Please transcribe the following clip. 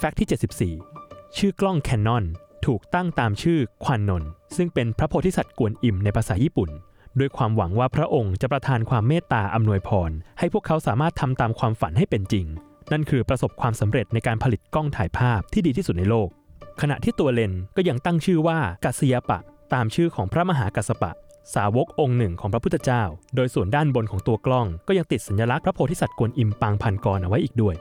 แฟกต์ที่ 74 ชื่อกล้องแคนนอนถูกตั้งตามชื่อควานนนซึ่งเป็นพระโพธิสัตว์กวนอิมในภาษาญี่ปุ่น ด้วยความหวังว่าพระองค์จะประทานความเมตตาอำนวยพร ให้พวกเขาสามารถทำตามความฝันให้เป็นจริง นั่นคือประสบความสำเร็จในการผลิตกล้องถ่ายภาพที่ดีที่สุดในโลก ขณะที่ตัวเลนก็ยังตั้งชื่อว่ากัสยปะ ตามชื่อของพระมหากัสสปะ สาวกองค์หนึ่งของพระพุทธเจ้า โดยส่วนด้านบนของตัวกล้อง ก็ยังติดสัญลักษณ์พระโพธิสัตว์กวนอิมปางพันกรเอาไว้อีกด้วย